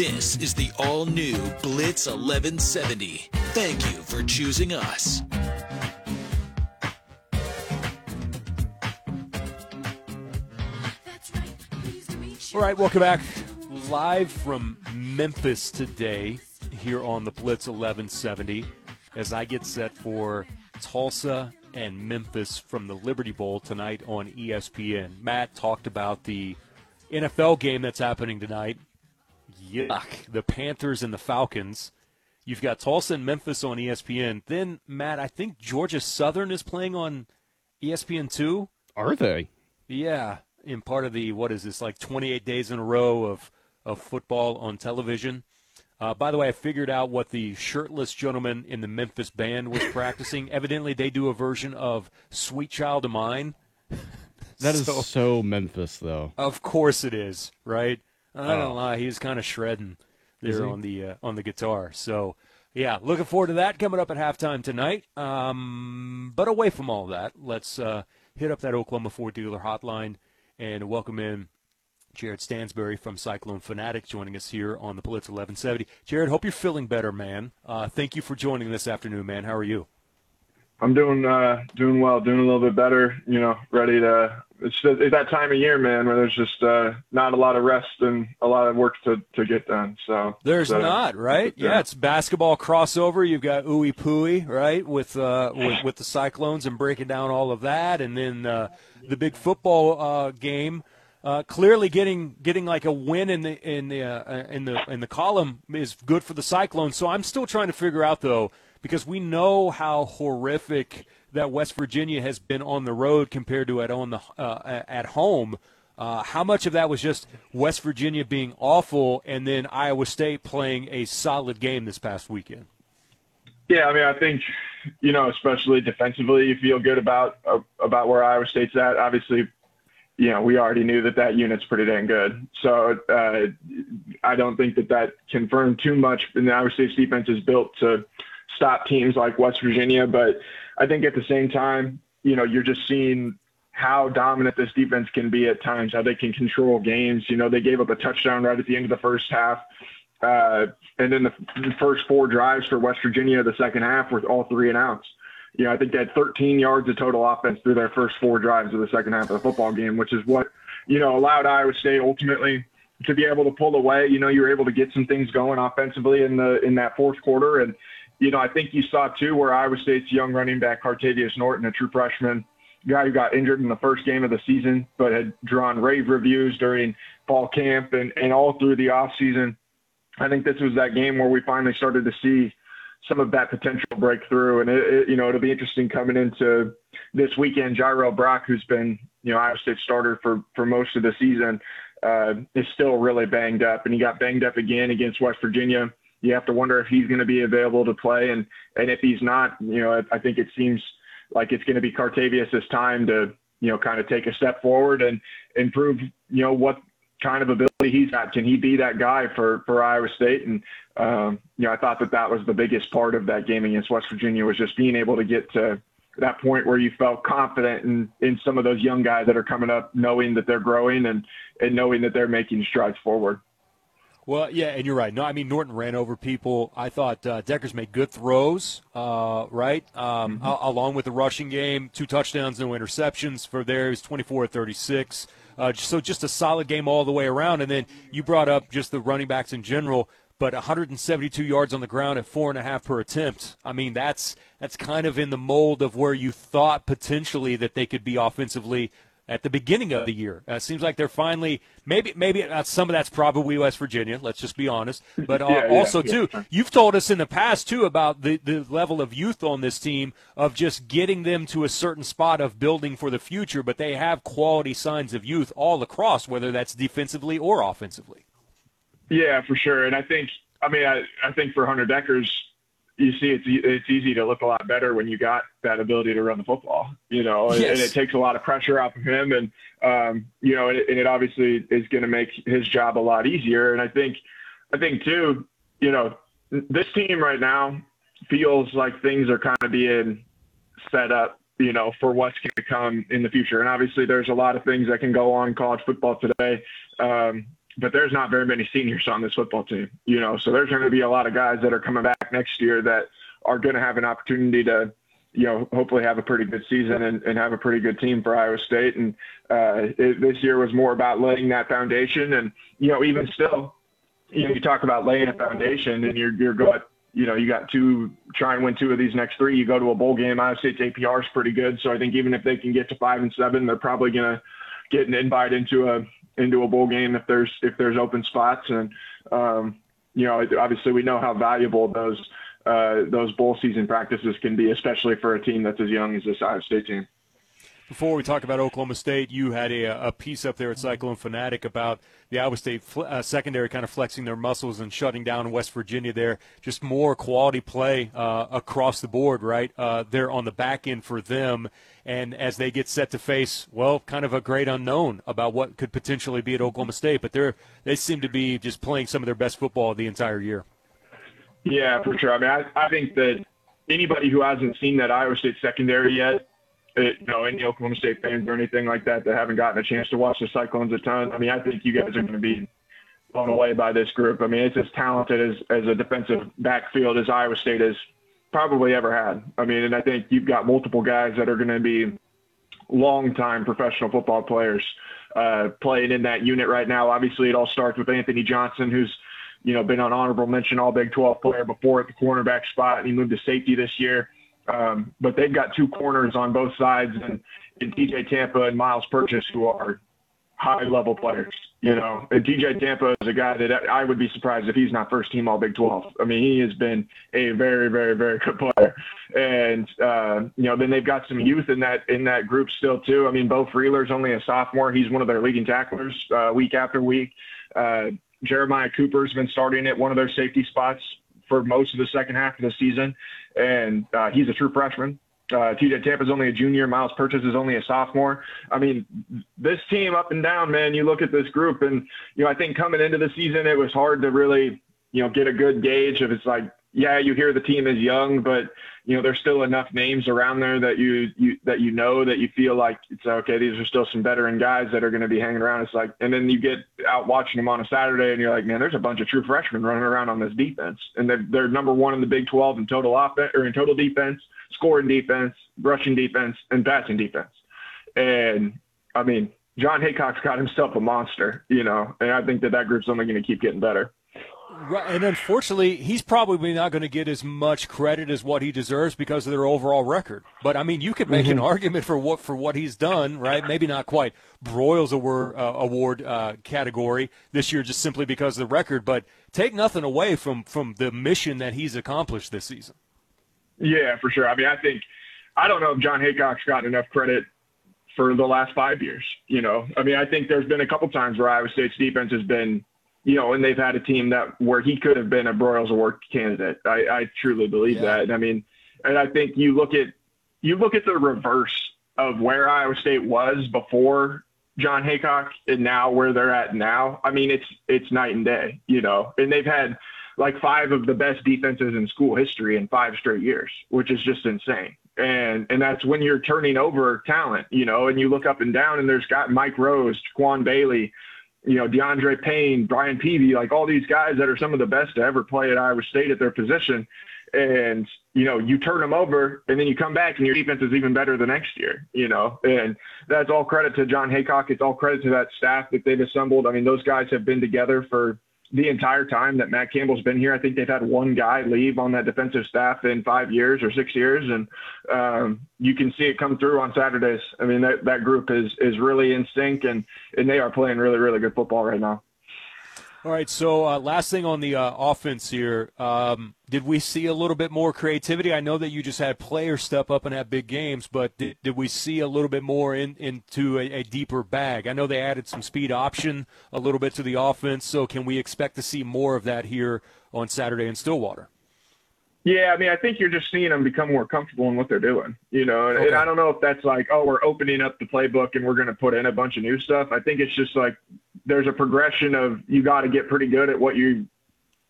This is the all new Blitz 1170. Thank you for choosing us. All right, welcome back. Live from Memphis today here on the Blitz 1170 as I get set for Tulsa and Memphis from the Liberty Bowl tonight on ESPN. Matt talked about the NFL game that's happening tonight. Yuck. The Panthers and the Falcons. You've got Tulsa and Memphis on ESPN. Then, Matt, I think Georgia Southern is playing on ESPN 2. Are they? Yeah, in part of the, what is this, like 28 days in a row of, of football on television. Uh, by the way, I figured out what the shirtless gentleman in the Memphis band was practicing. Evidently, they do a version of "Sweet Child of Mine." That is so, so Memphis, though. Of course it is, right? I don't oh. lie, he's kind of shredding there on the uh, on the guitar. So, yeah, looking forward to that coming up at halftime tonight. Um, but away from all that, let's uh, hit up that Oklahoma Ford dealer hotline and welcome in Jared Stansbury from Cyclone Fanatic joining us here on the Blitz 1170. Jared, hope you're feeling better, man. Uh, thank you for joining this afternoon, man. How are you? I'm doing uh, doing well, doing a little bit better. You know, ready to. It's, it's that time of year, man, where there's just uh, not a lot of rest and a lot of work to, to get done. So there's not, right? Yeah, it's basketball crossover. You've got Ooey Pooey, right, with, uh, with with the Cyclones and breaking down all of that, and then uh, the big football uh, game uh, clearly, getting getting like a win in the in the uh, in the in the column is good for the Cyclones. So I'm still trying to figure out though, because we know how horrific that West Virginia has been on the road compared to at on the uh, at home. Uh, how much of that was just West Virginia being awful, and then Iowa State playing a solid game this past weekend? Yeah, I mean, I think you know, especially defensively, you feel good about uh, about where Iowa State's at. Obviously, you know, we already knew that that unit's pretty dang good. So uh, I don't think that that confirmed too much. And Iowa State's defense is built to stop teams like West Virginia. But I think at the same time, you know, you're just seeing how dominant this defense can be at times, how they can control games. You know, they gave up a touchdown right at the end of the first half. Uh, and then the, the first four drives for West Virginia, the second half, were all three and outs you know, I think they had 13 yards of total offense through their first four drives of the second half of the football game, which is what, you know, allowed Iowa State ultimately to be able to pull away. You know, you were able to get some things going offensively in the in that fourth quarter. And, you know, I think you saw too where Iowa State's young running back Cartevious Norton, a true freshman, guy who got injured in the first game of the season, but had drawn rave reviews during fall camp and, and all through the off season. I think this was that game where we finally started to see some of that potential breakthrough. And it, it, you know, it'll be interesting coming into this weekend. Jirehl Brock, who's been you know Iowa State starter for for most of the season, uh, is still really banged up, and he got banged up again against West Virginia. You have to wonder if he's going to be available to play, and and if he's not, you know, I, I think it seems like it's going to be Cartevious' time to you know kind of take a step forward and improve you know what kind of ability he's got. Can he be that guy for for Iowa State? And um, you know, I thought that that was the biggest part of that game against West Virginia was just being able to get to that point where you felt confident in in some of those young guys that are coming up, knowing that they're growing and and knowing that they're making strides forward. Well, yeah, and you're right. No, I mean Norton ran over people. I thought uh, Dekkers made good throws, uh, right? Um, mm-hmm. a- along with the rushing game, two touchdowns, no interceptions for there. He was 24 36. Uh, so just a solid game all the way around. And then you brought up just the running backs in general, but 172 yards on the ground at four and a half per attempt. I mean, that's that's kind of in the mold of where you thought potentially that they could be offensively at the beginning of the year. Uh, it seems like they're finally maybe maybe uh, some of that's probably West Virginia. Let's just be honest. But uh, yeah, also yeah, too, you've told us in the past too about the the level of youth on this team of just getting them to a certain spot of building for the future. But they have quality signs of youth all across, whether that's defensively or offensively. Yeah, for sure. And I think I mean I I think for Hunter Dekkers you see it's it's easy to look a lot better when you got that ability to run the football, you know, yes. and, and, it takes a lot of pressure off of him, and um, you know, and it, and it obviously is going to make his job a lot easier. And I think, I think too, you know, this team right now feels like things are kind of being set up, you know, for what's going to come in the future. And obviously, there's a lot of things that can go on in college football today. Um, but there's not very many seniors on this football team, you know. So there's going to be a lot of guys that are coming back next year that are going to have an opportunity to, you know, hopefully have a pretty good season and, and have a pretty good team for Iowa State. And uh, it, this year was more about laying that foundation. And you know, even still, you know, you talk about laying a foundation, and you're you're going you know, you got two, try and win two of these next three. You go to a bowl game. Iowa State's APR is pretty good. So I think even if they can get to five and seven, they're probably going to get an invite into a, into a bowl game if there's, if there's open spots. And, um, you know, obviously we know how valuable those, uh, those bowl season practices can be, especially for a team that's as young as this Iowa State team. Before we talk about Oklahoma State, you had a, a piece up there at Cyclone Fanatic about the Iowa State uh, secondary kind of flexing their muscles and shutting down West Virginia there. Just more quality play uh, across the board, right? Uh, they're on the back end for them. And as they get set to face, well, kind of a great unknown about what could potentially be at Oklahoma State, but they're they seem to be just playing some of their best football the entire year. Yeah, for sure. I mean, I, I think that anybody who hasn't seen that Iowa State secondary yet you know, any Oklahoma State fans or anything like that that haven't gotten a chance to watch the Cyclones a ton, I mean, I think you guys are going to be blown away by this group. I mean, it's as talented as, as a defensive backfield as Iowa State has probably ever had. I mean, and I think you've got multiple guys that are going to be long-time professional football players uh, playing in that unit right now. Obviously, it all starts with Anthony Johnson, who's you know been on honorable mention All Big 12 player before at the cornerback spot, and he moved to safety this year. Um, but they've got two corners on both sides, and, and TJ Tampa and Myles Purchase, who are high level players. You know, TJ Tampa is a guy that I would be surprised if he's not first team All Big 12. I mean, he has been a very, very, very good player. And uh, you know, then they've got some youth in that in that group still too. I mean, Beau Freyler's only a sophomore. He's one of their leading tacklers uh, week after week. Uh, Jeremiah Cooper's been starting at one of their safety spots for most of the second half of the season, and uh, he's a true freshman. Uh, TJ Tampa's only a junior. Myles Purchase is only a sophomore. I mean, this team up and down, man. You look at this group, and you know, I think coming into the season, it was hard to really, you know, get a good gauge of it's like yeah, you hear the team is young, but you know there's still enough names around there that you you that you know that you feel like it's okay. These are still some veteran guys that are going to be hanging around. It's like, and then you get out watching them on a Saturday, and you're like, man, there's a bunch of true freshmen running around on this defense, and they're, they're number one in the Big 12 in total offense or in total defense, scoring defense, rushing defense, and passing defense. And I mean, John Heacock's got himself a monster, you know, and I think that that group's only going to keep getting better. Right, and unfortunately, he's probably not going to get as much credit as what he deserves because of their overall record. But I mean, you could make mm-hmm. an argument for what for what he's done, right? Maybe not quite Broyles Award, uh, award uh, category this year, just simply because of the record. But take nothing away from from the mission that he's accomplished this season. Yeah, for sure. I mean, I think I don't know if John Heacock's gotten enough credit for the last five years. You know, I mean, I think there's been a couple times where Iowa State's defense has been you know, and they've had a team that where he could have been a Broyles Award candidate. I, I truly believe yeah. that. And I mean, and I think you look at you look at the reverse of where Iowa State was before John Heacock and now where they're at now. I mean, it's it's night and day, you know. And they've had like five of the best defenses in school history in five straight years, which is just insane. And and that's when you're turning over talent, you know, and you look up and down and there's got Mike Rose, Quan Bailey, you know, DeAndre Payne, Brian Peavy, like all these guys that are some of the best to ever play at Iowa State at their position. And, you know, you turn them over and then you come back and your defense is even better the next year, you know, and that's all credit to John Heacock. It's all credit to that staff that they've assembled. I mean, those guys have been together for the entire time that Matt Campbell's been here. I think they've had one guy leave on that defensive staff in five years or six years, and um, you can see it come through on Saturdays. I mean, that that group is is really in sync, and and they are playing really really good football right now. All right. So, uh, last thing on the uh, offense here. Um, did we see a little bit more creativity? I know that you just had players step up and have big games, but did, did we see a little bit more in, into a, a, deeper bag? I know they added some speed option a little bit to the offense. So, can we expect to see more of that here on Saturday in Stillwater? Yeah, I mean, I think you're just seeing them become more comfortable in what they're doing, you know. And, okay. and I don't know if that's like, oh, we're opening up the playbook and we're going to put in a bunch of new stuff. I think it's just like there's a progression of you got to get pretty good at what you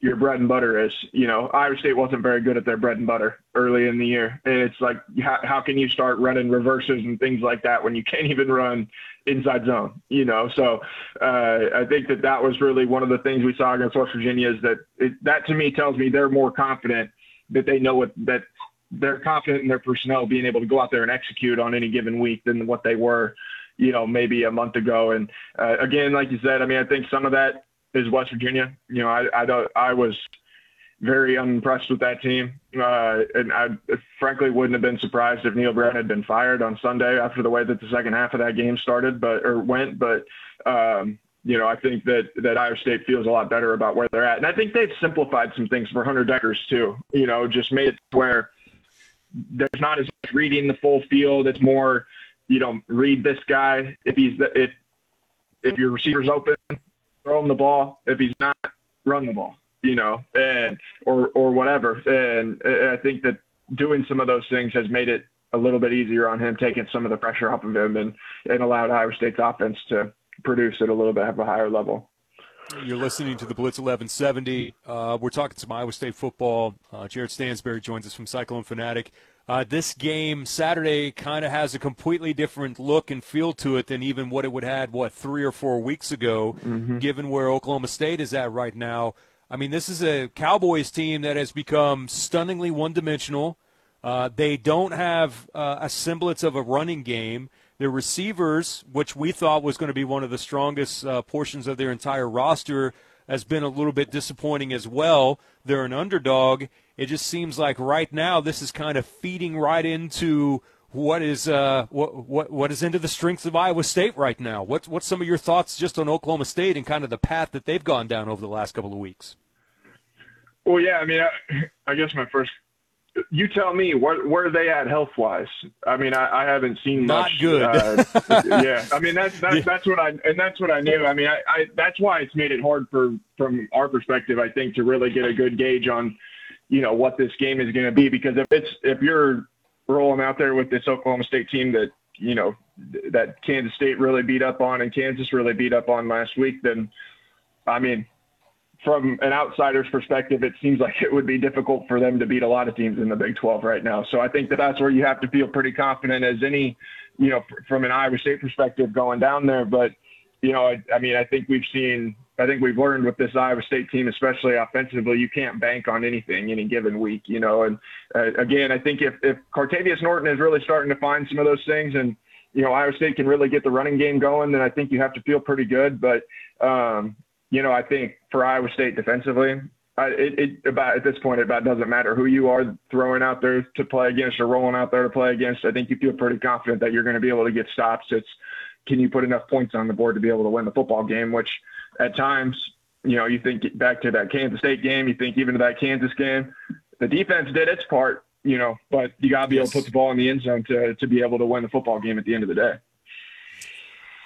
your bread and butter is. You know, Iowa State wasn't very good at their bread and butter early in the year, and it's like how, how can you start running reverses and things like that when you can't even run inside zone? You know, so uh, I think that that was really one of the things we saw against West Virginia is that it, that to me tells me they're more confident that they know what that they're confident in their personnel being able to go out there and execute on any given week than what they were, you know, maybe a month ago. And uh, again, like you said, I mean, I think some of that is West Virginia. You know, I I, don't, I was very unimpressed with that team, uh, and I frankly wouldn't have been surprised if Neal Brown had been fired on Sunday after the way that the second half of that game started, but or went. But um, you know, I think that that Iowa State feels a lot better about where they're at, and I think they've simplified some things for Hunter Dekkers too. You know, just made it where there's not as much reading the full field. It's more, you know, read this guy if he's if if your receiver's open, throw him the ball. If he's not, run the ball. You know, and or or whatever. And, and I think that doing some of those things has made it a little bit easier on him, taking some of the pressure off of him, and and allowed Iowa State's offense to produce at a little bit of a higher level. You're listening to the Blitz 1170. Uh, we're talking some Iowa State football. Uh, Jared Stansbury joins us from Cyclone Fanatic. Uh, this game Saturday kind of has a completely different look and feel to it than even what it would had what three or four weeks ago. Mm-hmm. Given where Oklahoma State is at right now, I mean this is a Cowboys team that has become stunningly one-dimensional. Uh, they don't have uh, a semblance of a running game. Their receivers, which we thought was going to be one of the strongest uh, portions of their entire roster, has been a little bit disappointing as well. They're an underdog. It just seems like right now this is kind of feeding right into what is uh, what, what what is into the strengths of Iowa State right now. What's what's some of your thoughts just on Oklahoma State and kind of the path that they've gone down over the last couple of weeks? Well, yeah, I mean, I, I guess my first you tell me where where are they at health wise? I mean, I, I haven't seen not much. good. uh, yeah, I mean that's that's, that's what I and that's what I knew. I mean, I, I that's why it's made it hard for from our perspective. I think to really get a good gauge on, you know, what this game is going to be because if it's if you're rolling out there with this Oklahoma State team that you know that Kansas State really beat up on and Kansas really beat up on last week, then I mean from an outsider's perspective, it seems like it would be difficult for them to beat a lot of teams in the Big 12 right now. So I think that that's where you have to feel pretty confident as any, you know, from an Iowa State perspective going down there. But, you know, I, I mean, I think we've seen, I think we've learned with this Iowa State team, especially offensively, you can't bank on anything any given week, you know. And uh, again, I think if, if Cartevious Norton is really starting to find some of those things and, you know, Iowa State can really get the running game going, then I think you have to feel pretty good. But, um, you know, I think for Iowa State defensively, I, it, it about at this point it about doesn't matter who you are throwing out there to play against or rolling out there to play against. I think you feel pretty confident that you're going to be able to get stops. It's can you put enough points on the board to be able to win the football game? Which at times, you know, you think back to that Kansas State game, you think even to that Kansas game, the defense did its part, you know, but you got to be yes. able to put the ball in the end zone to to be able to win the football game at the end of the day.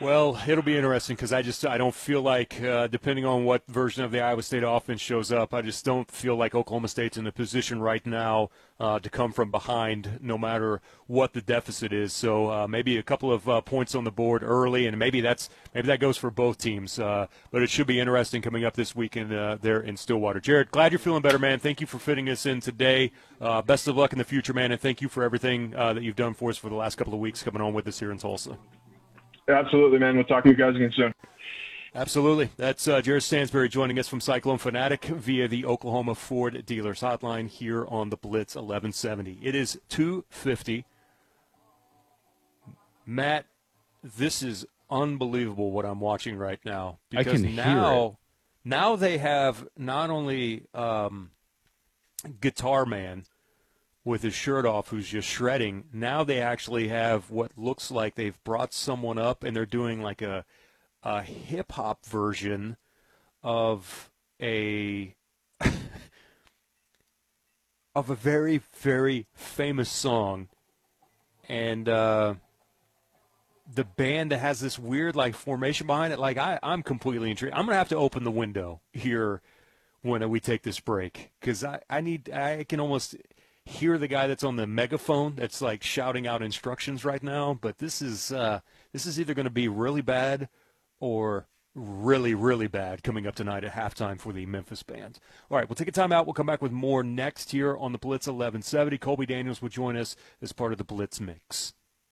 Well, it'll be interesting because I just I don't feel like uh, depending on what version of the Iowa State offense shows up, I just don't feel like Oklahoma State's in a position right now uh, to come from behind, no matter what the deficit is. So uh, maybe a couple of uh, points on the board early, and maybe that's maybe that goes for both teams. Uh, but it should be interesting coming up this weekend uh, there in Stillwater. Jared, glad you're feeling better, man. Thank you for fitting us in today. best of luck in the future, man, and thank you for everything that you've done for us for the last couple of weeks coming on with us here in Tulsa. Absolutely, man. We'll talk to you guys again soon. Absolutely. That's uh, Jared Stansbury joining us from Cyclone Fanatic via the Oklahoma Ford Dealers Hotline here on the Blitz 1170. It is 250. Matt, this is unbelievable what I'm watching right now because now, now they have not only um, Guitar Man – with his shirt off who's just shredding. Now they actually have what looks like they've brought someone up and they're doing like a a hip hop version of a of a very very famous song and uh, the band that has this weird like formation behind it like I, i'm completely intrigued i'm gonna have to open the window here when we take this break because I, I need i can almost hear the guy that's on the megaphone that's like shouting out instructions right now. But this is uh, this is either going to be really bad or really, really bad coming up tonight at halftime for the Memphis band. All right, we'll take a time out. We'll come back with more next here on the Blitz 1170. Colby Daniels will join us as part of the Blitz Mix.